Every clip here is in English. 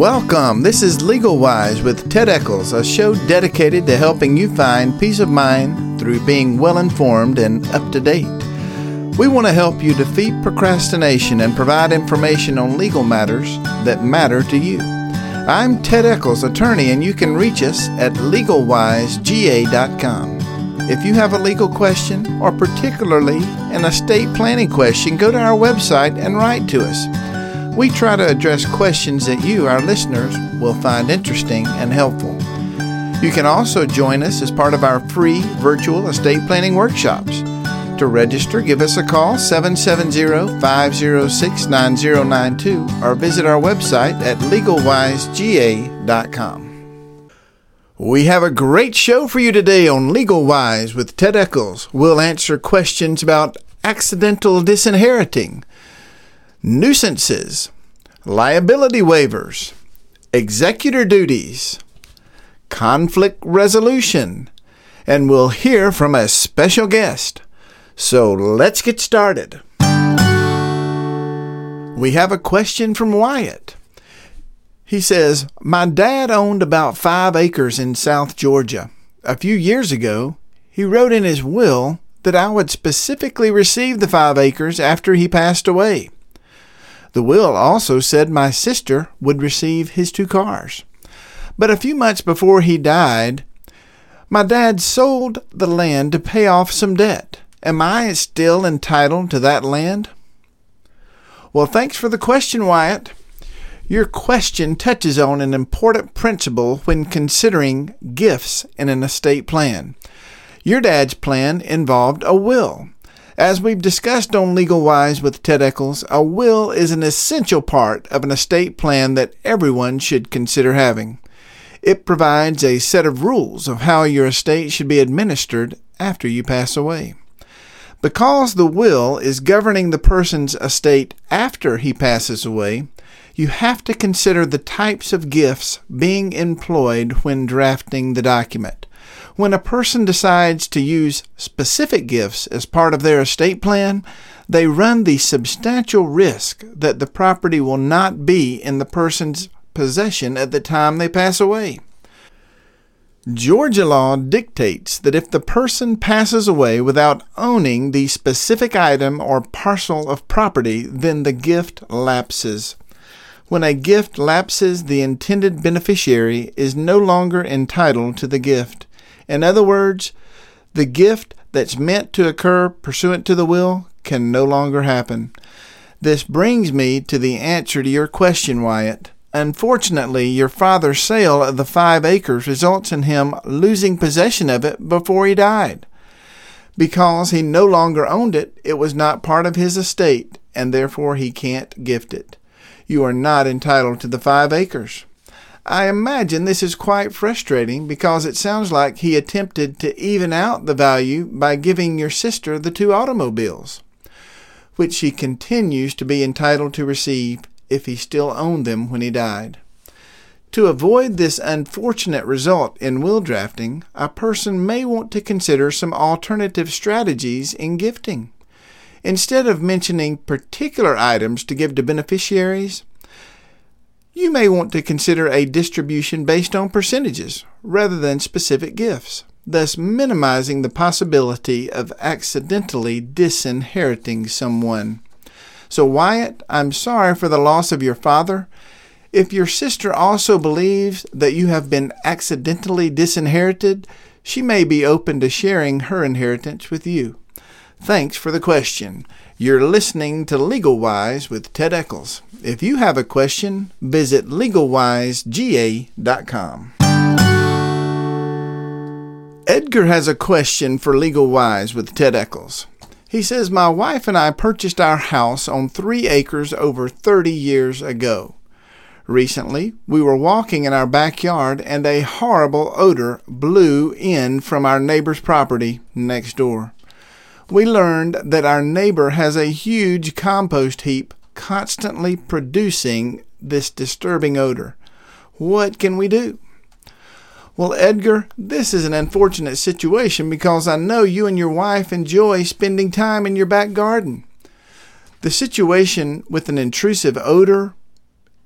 Welcome. This is Legal Wise with Ted Eccles, a show dedicated to helping you find peace of mind through being well informed and up to date. We want to help you defeat procrastination and provide information on legal matters that matter to you. I'm Ted Eccles, attorney, and you can reach us at legalwisega.com. If you have a legal question, or particularly an estate planning question, go to our website and write to us. We try to address questions that you, our listeners, will find interesting and helpful. You can also join us as part of our free virtual estate planning workshops. To register, give us a call 770-506-9092 or visit our website at legalwisega.com. We have a great show for you today on Legal Wise with Ted Eccles. We'll answer questions about accidental disinheriting, nuisances, liability waivers, executor duties, conflict resolution, and we'll hear from a special guest. So let's get started. We have a question from Wyatt. He says, My dad owned about five acres in South Georgia. A few years ago, he wrote in his will that I would specifically receive the five acres after he passed away. The will also said my sister would receive his two cars. But a few months before he died, my dad sold the land to pay off some debt. Am I still entitled to that land? Well, thanks for the question, Wyatt. Your question touches on an important principle when considering gifts in an estate plan. Your dad's plan involved a will. As we've discussed on Legal Wise with Ted Eccles, a will is an essential part of an estate plan that everyone should consider having. It provides a set of rules of how your estate should be administered after you pass away. Because the will is governing the person's estate after he passes away, you have to consider the types of gifts being employed when drafting the document. When a person decides to use specific gifts as part of their estate plan, they run the substantial risk that the property will not be in the person's possession at the time they pass away. Georgia law dictates that if the person passes away without owning the specific item or parcel of property, then the gift lapses. When a gift lapses, the intended beneficiary is no longer entitled to the gift. In other words, the gift that's meant to occur pursuant to the will can no longer happen. This brings me to the answer to your question, Wyatt. Unfortunately, your father's sale of the five acres results in him losing possession of it before he died. Because he no longer owned it, it was not part of his estate, and therefore he can't gift it. You are not entitled to the five acres. I imagine this is quite frustrating because it sounds like he attempted to even out the value by giving your sister the two automobiles, which she continues to be entitled to receive if he still owned them when he died. To avoid this unfortunate result in will drafting, a person may want to consider some alternative strategies in gifting. Instead of mentioning particular items to give to beneficiaries, you may want to consider a distribution based on percentages rather than specific gifts, thus minimizing the possibility of accidentally disinheriting someone. So, Wyatt, I'm sorry for the loss of your father. If your sister also believes that you have been accidentally disinherited, she may be open to sharing her inheritance with you. Thanks for the question. You're listening to Legal Wise with Ted Eccles. If you have a question, visit legalwisega.com. Edgar has a question for Legal Wise with Ted Eccles. He says, My wife and I purchased our house on three acres over 30 years ago. Recently, we were walking in our backyard and a horrible odor blew in from our neighbor's property next door. We learned that our neighbor has a huge compost heap constantly producing this disturbing odor. What can we do? Well, Edgar, this is an unfortunate situation because I know you and your wife enjoy spending time in your back garden. The situation with an intrusive odor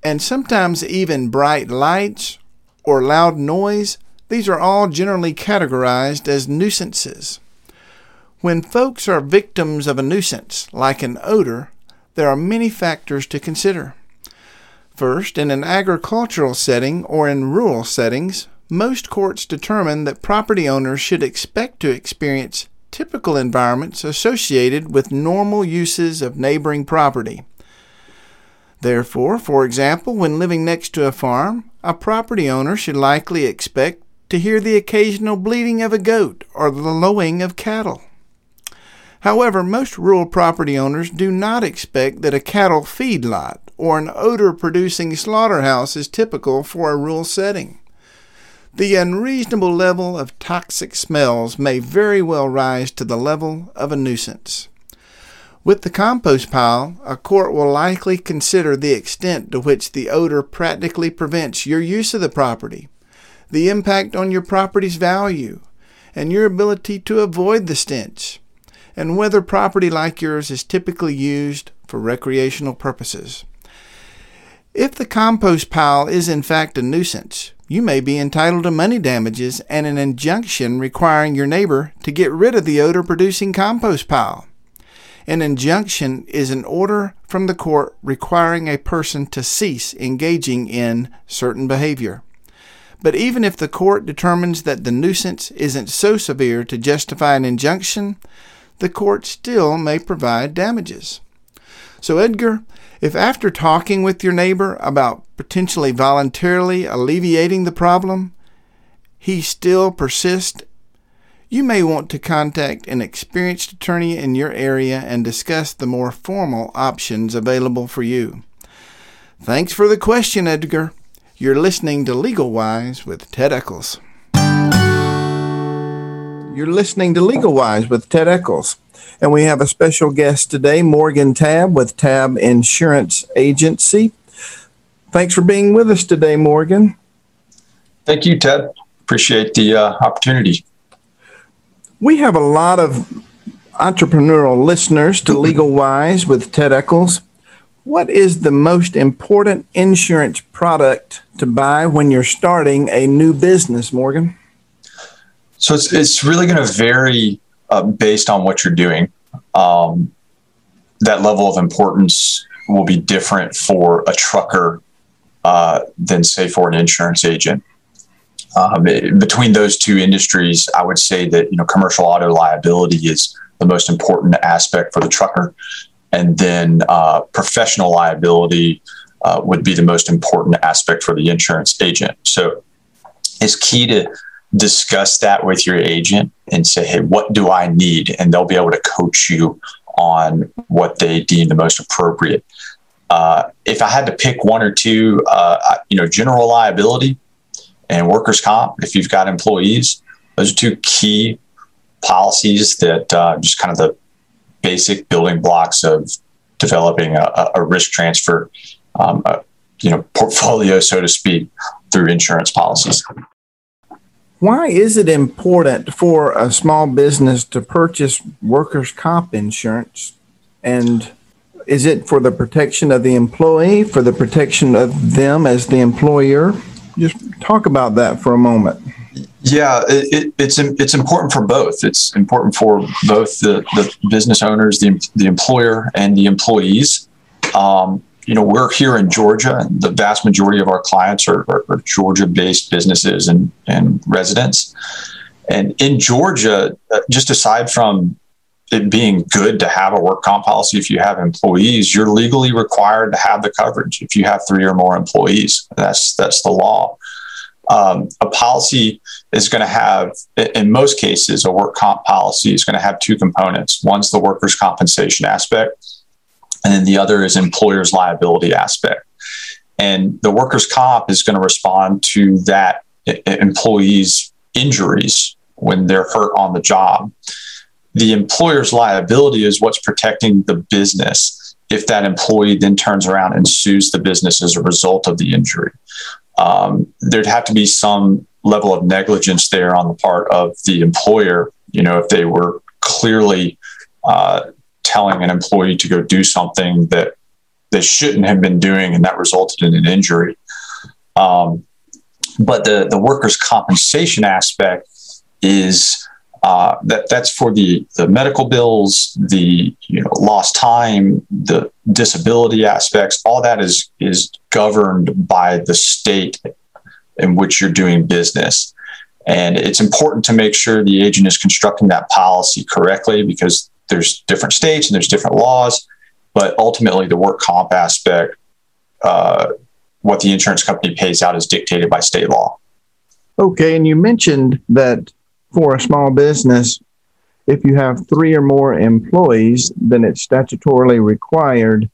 and sometimes even bright lights or loud noise, these are all generally categorized as nuisances. When folks are victims of a nuisance, like an odor, there are many factors to consider. First, in an agricultural setting or in rural settings, most courts determine that property owners should expect to experience typical environments associated with normal uses of neighboring property. Therefore, for example, when living next to a farm, a property owner should likely expect to hear the occasional bleating of a goat or the lowing of cattle. However, most rural property owners do not expect that a cattle feedlot or an odor producing slaughterhouse is typical for a rural setting. The unreasonable level of toxic smells may very well rise to the level of a nuisance. With the compost pile, a court will likely consider the extent to which the odor practically prevents your use of the property, the impact on your property's value, and your ability to avoid the stench, and whether property like yours is typically used for recreational purposes. If the compost pile is in fact a nuisance, you may be entitled to money damages and an injunction requiring your neighbor to get rid of the odor producing compost pile. An injunction is an order from the court requiring a person to cease engaging in certain behavior. But even if the court determines that the nuisance isn't so severe to justify an injunction, the court still may provide damages. So, Edgar, if after talking with your neighbor about potentially voluntarily alleviating the problem, he still persists, you may want to contact an experienced attorney in your area and discuss the more formal options available for you. Thanks for the question, Edgar. You're listening to Legal Wise with Ted Eccles. You're listening to Legal Wise with Ted Eccles. And we have a special guest today, Morgan Tabb with Tabb Insurance Agency. Thanks for being with us today, Morgan. Thank you, Ted. Appreciate the uh, opportunity. We have a lot of entrepreneurial listeners to Legal Wise with Ted Eccles. What is the most important insurance product to buy when you're starting a new business, Morgan? So it's, it's really going to vary uh, based on what you're doing. Um, that level of importance will be different for a trucker uh, than, say, for an insurance agent. Um, it, between those two industries, I would say that you know commercial auto liability is the most important aspect for the trucker, and then uh, professional liability uh, would be the most important aspect for the insurance agent. So, it's key to discuss that with your agent and say, hey, what do I need? And they'll be able to coach you on what they deem the most appropriate. Uh, if I had to pick one or two, uh, you know, general liability and workers' comp, if you've got employees, those are two key policies that uh, just kind of the basic building blocks of developing a, a risk transfer, um, a, you know, portfolio, so to speak, through insurance policies. Why is it important for a small business to purchase workers' comp insurance? And is it for the protection of the employee, for the protection of them as the employer? Just talk about that for a moment. Yeah, it, it's it's important for both. It's important for both the, the business owners, the the employer, and the employees. Um, you know, we're here in Georgia, and the vast majority of our clients are, are, are Georgia-based businesses and, and residents. And in Georgia, uh, just aside from it being good to have a work comp policy, if you have employees, you're legally required to have the coverage if you have three or more employees. That's that's the law. Um, a policy is going to have, in most cases, a work comp policy is going to have two components. One's the workers' compensation aspect, and then the other is employer's liability aspect. And the workers' comp is going to respond to that employee's injuries when they're hurt on the job. The employer's liability is what's protecting the business if that employee then turns around and sues the business as a result of the injury. Um, there'd have to be some level of negligence there on the part of the employer. You know, if they were clearly uh, telling an employee to go do something that they shouldn't have been doing, and that resulted in an injury. Um, but the the workers' compensation aspect is uh, that that's for the the medical bills, the you know lost time, the disability aspects. All that is is governed by the state in which you're doing business. And it's important to make sure the agent is constructing that policy correctly because there's different states and there's different laws. But ultimately, the work comp aspect, uh, what the insurance company pays out, is dictated by state law. Okay, and you mentioned that for a small business, if you have three or more employees, then it's statutorily required.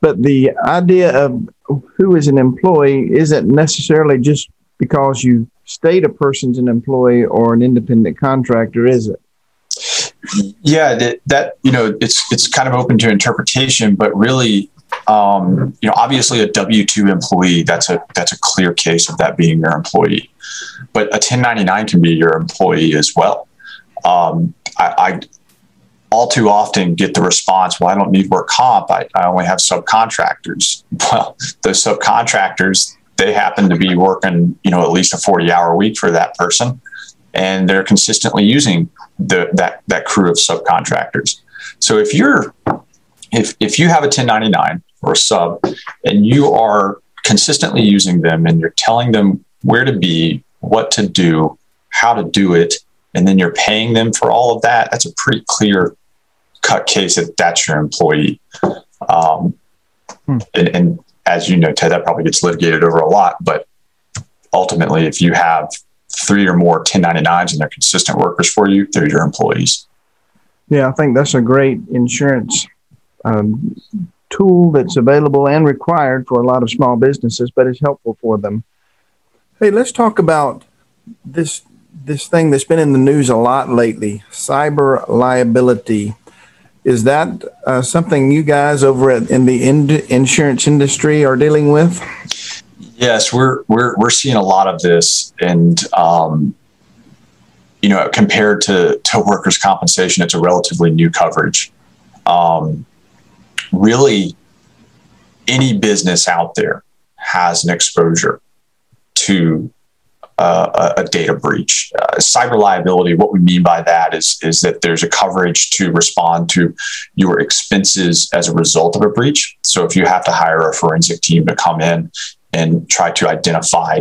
But the idea of who is an employee isn't necessarily just because you state a person's an employee or an independent contractor, is it? Yeah, that, that you know, it's it's kind of open to interpretation, but really, um, you know, obviously a W two employee that's a that's a clear case of that being your employee, but a 1099 can be your employee as well. Um, I, I all too often get the response, well, I don't need work comp. I, I only have subcontractors. Well, those subcontractors, they happen to be working, you know, at least a 40 hour week for that person. And they're consistently using the, that, that crew of subcontractors. So if you're, if, if you have a 1099 or a sub and you are consistently using them and you're telling them where to be, what to do, how to do it, and then you're paying them for all of that, that's a pretty clear cut case that that's your employee. Um, hmm. and, and, as you know, Ted, that probably gets litigated over a lot. But ultimately, if you have three or more 1099s and they're consistent workers for you, they're your employees. Yeah, I think that's a great insurance um, tool that's available and required for a lot of small businesses, but it's helpful for them. Hey, let's talk about this this thing that's been in the news a lot lately: cyber liability. Is that uh, something you guys over at, in the in- insurance industry are dealing with? Yes, we're we're we're seeing a lot of this, and um, you know, compared to to workers' compensation, it's a relatively new coverage. Um, really, any business out there has an exposure to uh, a, data breach. Uh, cyber liability, what we mean by that is, is that there's a coverage to respond to your expenses as a result of a breach. So if you have to hire a forensic team to come in and try to identify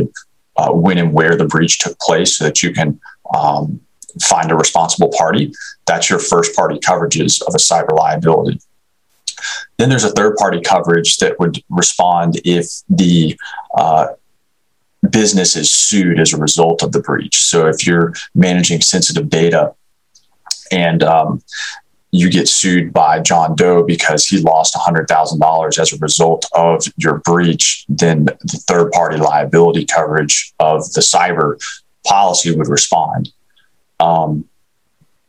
uh, when and where the breach took place so that you can um, find a responsible party, that's your first party coverages of a cyber liability. Then there's a third party coverage that would respond if the uh, business is sued as a result of the breach. So if you're managing sensitive data and um, you get sued by John Doe because he lost $100,000 as a result of your breach, then the third party liability coverage of the cyber policy would respond. Um,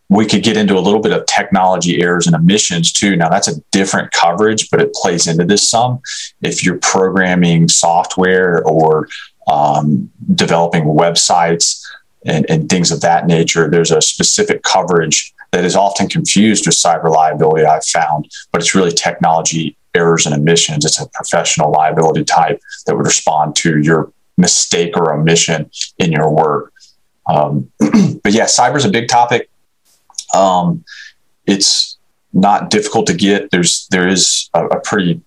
we could get into a little bit of technology errors and omissions too. Now, that's a different coverage, but it plays into this some. If you're programming software or um, developing websites and, and things of that nature. There's a specific coverage that is often confused with cyber liability, I've found, but it's really technology errors and omissions. It's a professional liability type that would respond to your mistake or omission in your work. Um, but yeah, cyber is a big topic. Um, it's not difficult to get. There's there is a, a, pretty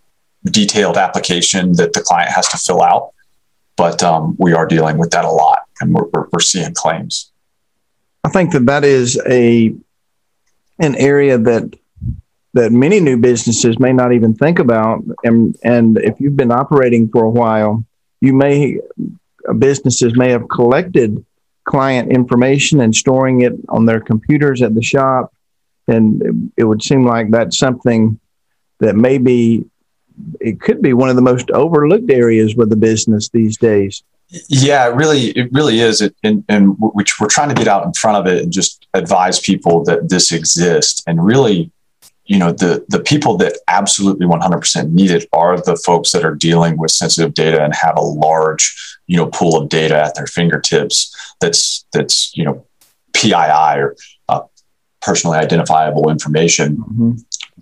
detailed application that the client has to fill out but um, we are dealing with that a lot, and we're, we're, we're seeing claims. I think that that is a an area that that many new businesses may not even think about, and and if you've been operating for a while, you may businesses may have collected client information and storing it on their computers at the shop, and it would seem like that's something that may be it could be one of the most overlooked areas with the business these days. Yeah, it really, it really is. It, and, and which we're trying to get out in front of it and just advise people that this exists. And really, you know, the the people that absolutely 100% need it are the folks that are dealing with sensitive data and have a large, you know, pool of data at their fingertips. That's that's you know, PII or uh, personally identifiable information. Mm-hmm.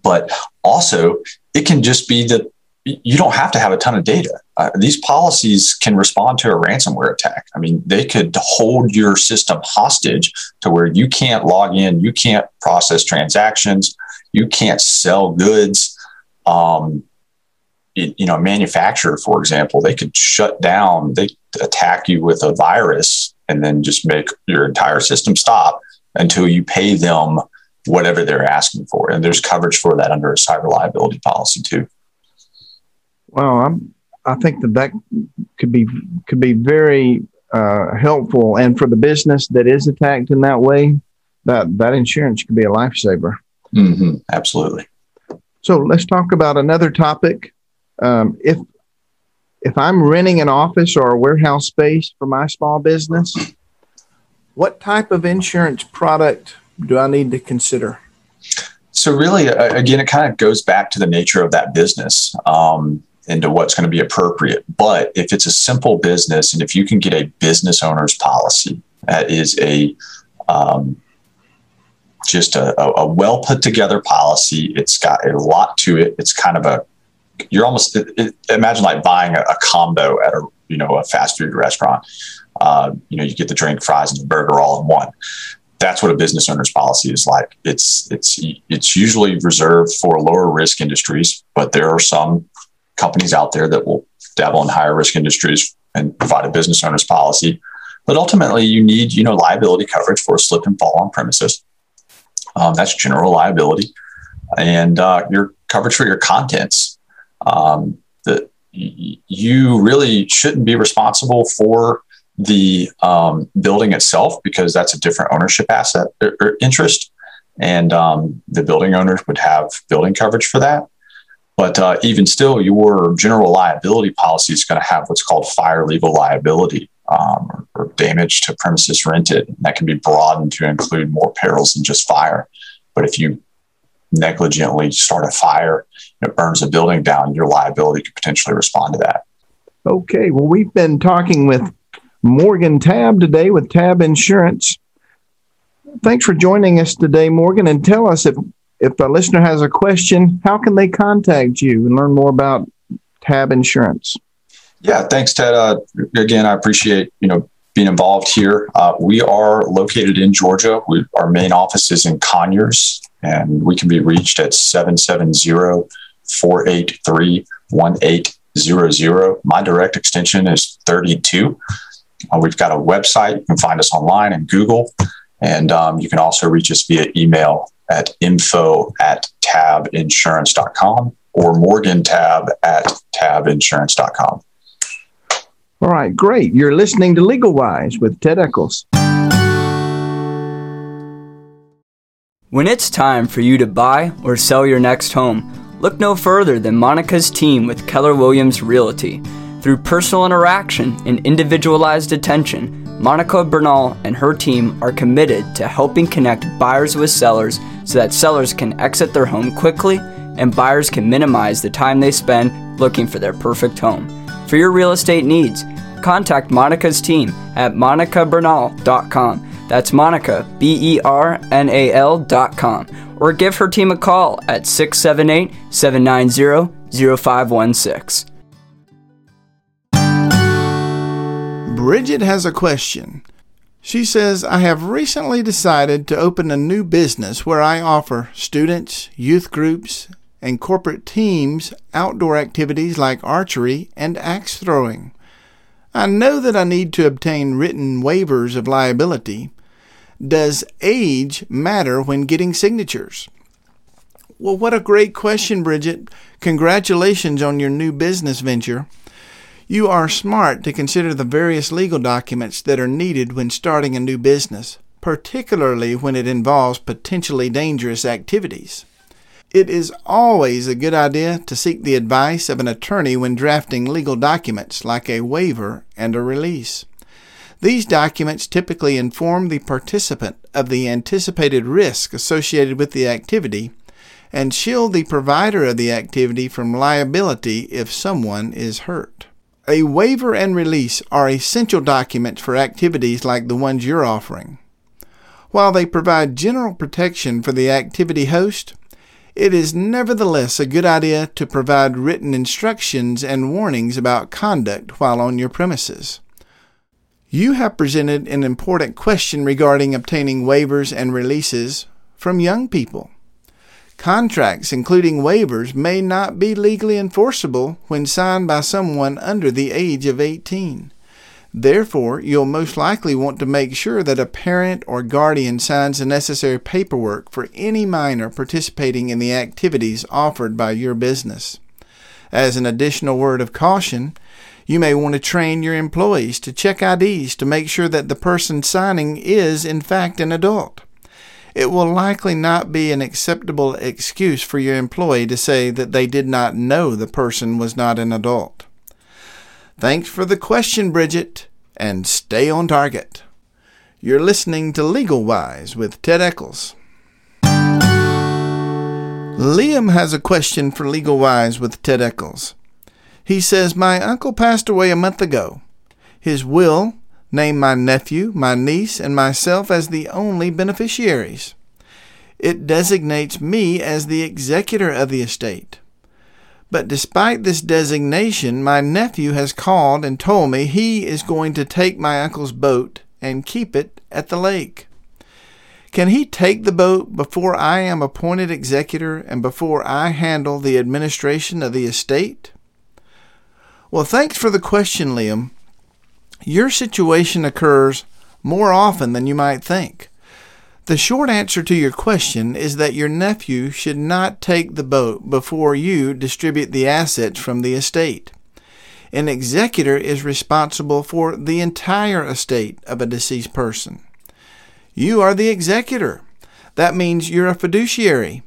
But also, it can just be that you don't have to have a ton of data. Uh, these policies can respond to a ransomware attack. I mean, they could hold your system hostage to where you can't log in, you can't process transactions, you can't sell goods. Um, you know, manufacturer, for example, they could shut down, they attack you with a virus and then just make your entire system stop until you pay them whatever they're asking for. And there's coverage for that under a cyber liability policy too. Well, I'm, I think that that could be could be very uh, helpful, and for the business that is attacked in that way, that that insurance could be a lifesaver. Mm-hmm. Absolutely. So let's talk about another topic. Um, if if I'm renting an office or a warehouse space for my small business, what type of insurance product do I need to consider? So really, again, it kind of goes back to the nature of that business. Um, into what's going to be appropriate. But if it's a simple business and if you can get a business owner's policy, that is a um, just a, a, well put together policy. It's got a lot to it. It's kind of a you're almost it, it, imagine like buying a, a, combo at a you know a fast food restaurant. Uh, you know, you get the drink, fries, and the burger all in one. That's what a business owner's policy is like. It's it's it's usually reserved for lower risk industries, but there are some companies out there that will dabble in higher risk industries and provide a business owner's policy. But ultimately, you need you know liability coverage for a slip and fall on premises. Um, that's general liability, and uh, your coverage for your contents. Um, you really shouldn't be responsible for the um, building itself because that's a different ownership asset or, or interest, and um, the building owners would have building coverage for that. But uh, even still, your general liability policy is going to have what's called fire legal liability um, or, or, damage to premises rented. And that can be broadened to include more perils than just fire. But if you negligently start a fire it burns a building down, your liability could potentially respond to that. Okay. Well, we've been talking with Morgan Tabb today with Tabb Insurance. Thanks for joining us today, Morgan, and tell us if if a listener has a question, how can they contact you and learn more about Tabb Insurance? Yeah, thanks, Ted. Uh, again, I appreciate you know being involved here. Uh, we are located in Georgia. We, our main office is in Conyers, and we can be reached at 770 483 1800. My direct extension is 32. Uh, we've got a website. You can find us online and Google. And um, you can also reach us via email at info at tabbinsurance.com or Morgan Tabb at tabbinsurance.com. All right, great. You're listening to Legal Wise with Ted Eccles. When it's time for you to buy or sell your next home, look no further than Monica's team with Keller Williams Realty. Through personal interaction and individualized attention, Monica Bernal and her team are committed to helping connect buyers with sellers so that sellers can exit their home quickly and buyers can minimize the time they spend looking for their perfect home. For your real estate needs, contact Monica's team at monicabernal.com. That's Monica, B E R N A L.com. Or give her team a call at 678 790 0516. Bridget has a question. She says, I have recently decided to open a new business where I offer students, youth groups, and corporate teams outdoor activities like archery and axe throwing. I know that I need to obtain written waivers of liability. Does age matter when getting signatures? Well, what a great question, Bridget. Congratulations on your new business venture. You are smart to consider the various legal documents that are needed when starting a new business, particularly when it involves potentially dangerous activities. It is always a good idea to seek the advice of an attorney when drafting legal documents like a waiver and a release. These documents typically inform the participant of the anticipated risk associated with the activity and shield the provider of the activity from liability if someone is hurt. A waiver and release are essential documents for activities like the ones you're offering. While they provide general protection for the activity host, it is nevertheless a good idea to provide written instructions and warnings about conduct while on your premises. You have presented an important question regarding obtaining waivers and releases from young people. Contracts, including waivers, may not be legally enforceable when signed by someone under the age of 18. Therefore, you'll most likely want to make sure that a parent or guardian signs the necessary paperwork for any minor participating in the activities offered by your business. As an additional word of caution, you may want to train your employees to check IDs to make sure that the person signing is, in fact, an adult. It will likely not be an acceptable excuse for your employee to say that they did not know the person was not an adult. Thanks for the question, Bridget, and stay on target. You're listening to Legal Wise with Ted Eccles. Liam has a question for Legal Wise with Ted Eccles. He says, My uncle passed away a month ago. His will named my nephew, my niece, and myself as the only beneficiaries. It designates me as the executor of the estate. But despite this designation, my nephew has called and told me he is going to take my uncle's boat and keep it at the lake. Can he take the boat before I am appointed executor and before I handle the administration of the estate? Well, thanks for the question, Liam. Your situation occurs more often than you might think. The short answer to your question is that your nephew should not take the boat before you distribute the assets from the estate. An executor is responsible for the entire estate of a deceased person. You are the executor. That means you're a fiduciary.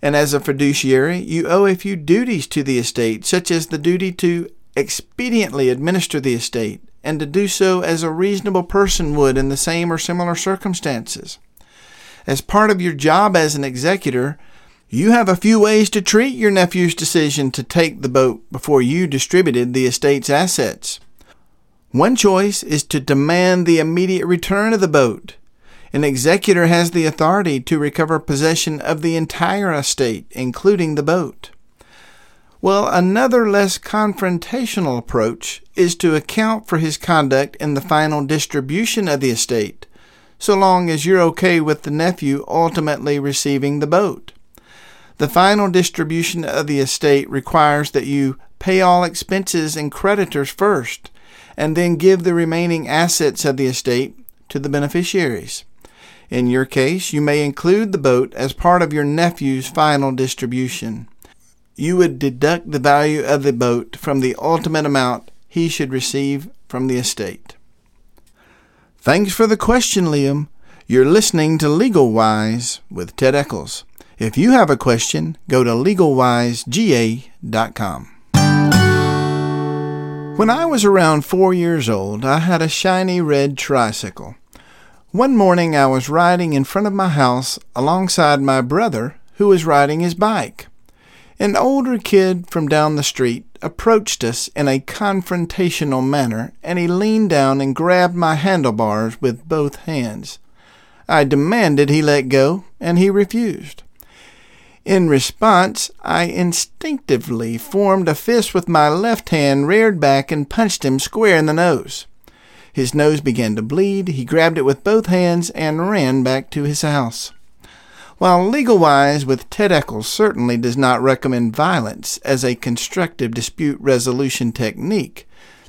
And as a fiduciary, you owe a few duties to the estate, such as the duty to expediently administer the estate and to do so as a reasonable person would in the same or similar circumstances. As part of your job as an executor, you have a few ways to treat your nephew's decision to take the boat before you distributed the estate's assets. One choice is to demand the immediate return of the boat. An executor has the authority to recover possession of the entire estate, including the boat. Well, another less confrontational approach is to account for his conduct in the final distribution of the estate so long as you're okay with the nephew ultimately receiving the boat. The final distribution of the estate requires that you pay all expenses and creditors first, and then give the remaining assets of the estate to the beneficiaries. In your case, you may include the boat as part of your nephew's final distribution. You would deduct the value of the boat from the ultimate amount he should receive from the estate. Thanks for the question, Liam. You're listening to Legal Wise with Ted Eccles. If you have a question, go to legalwisega.com. When I was around four years old, I had a shiny red tricycle. One morning I was riding in front of my house alongside my brother, who was riding his bike. An older kid from down the street approached us in a confrontational manner, and he leaned down and grabbed my handlebars with both hands. I demanded he let go, and he refused. In response, I instinctively formed a fist with my left hand, reared back, and punched him square in the nose. His nose began to bleed. He grabbed it with both hands and ran back to his house. While Legal Wise with Ted Eccles certainly does not recommend violence as a constructive dispute resolution technique,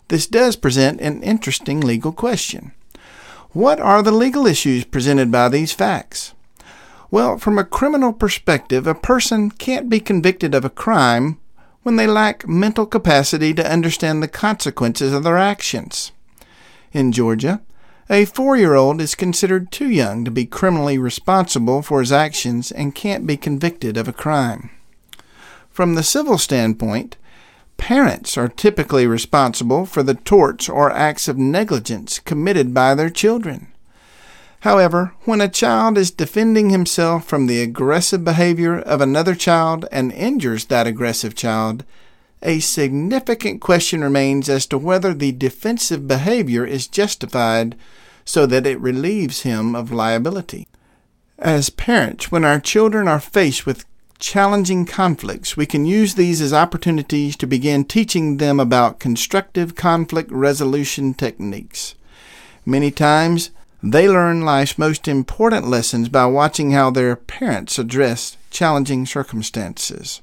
this does present an interesting legal question. What are the legal issues presented by these facts? Well, from a criminal perspective, a person can't be convicted of a crime when they lack mental capacity to understand the consequences of their actions. In Georgia, a four year old is considered too young to be criminally responsible for his actions and can't be convicted of a crime. From the civil standpoint, parents are typically responsible for the torts or acts of negligence committed by their children. However, when a child is defending himself from the aggressive behavior of another child and injures that aggressive child, a significant question remains as to whether the defensive behavior is justified so that it relieves him of liability. As parents, when our children are faced with challenging conflicts, we can use these as opportunities to begin teaching them about constructive conflict resolution techniques. Many times, they learn life's most important lessons by watching how their parents address challenging circumstances.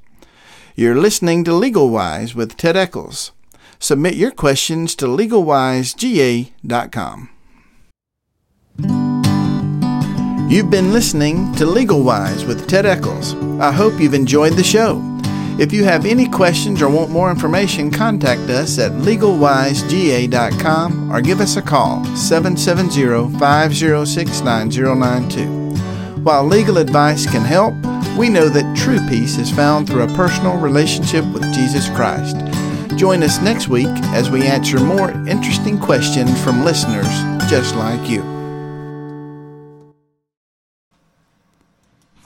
You're listening to Legal Wise with Ted Eccles. Submit your questions to legalwisega.com. You've been listening to Legal Wise with Ted Eccles. I hope you've enjoyed the show. If you have any questions or want more information, contact us at legalwisega.com or give us a call 770 506 9092. While legal advice can help, we know that true peace is found through a personal relationship with Jesus Christ. Join us next week as we answer more interesting questions from listeners just like you.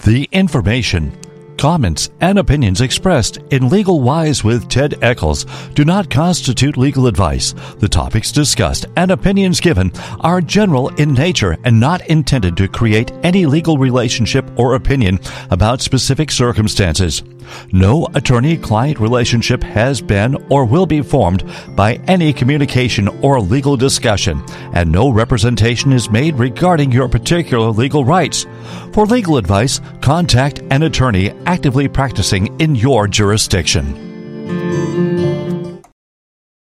The information, comments, and opinions expressed in Legal Wise with Ted Eccles do not constitute legal advice. The topics discussed and opinions given are general in nature and not intended to create any legal relationship or opinion about specific circumstances. No attorney client relationship has been or will be formed by any communication or legal discussion, and no representation is made regarding your particular legal rights. For legal advice, contact an attorney actively practicing in your jurisdiction.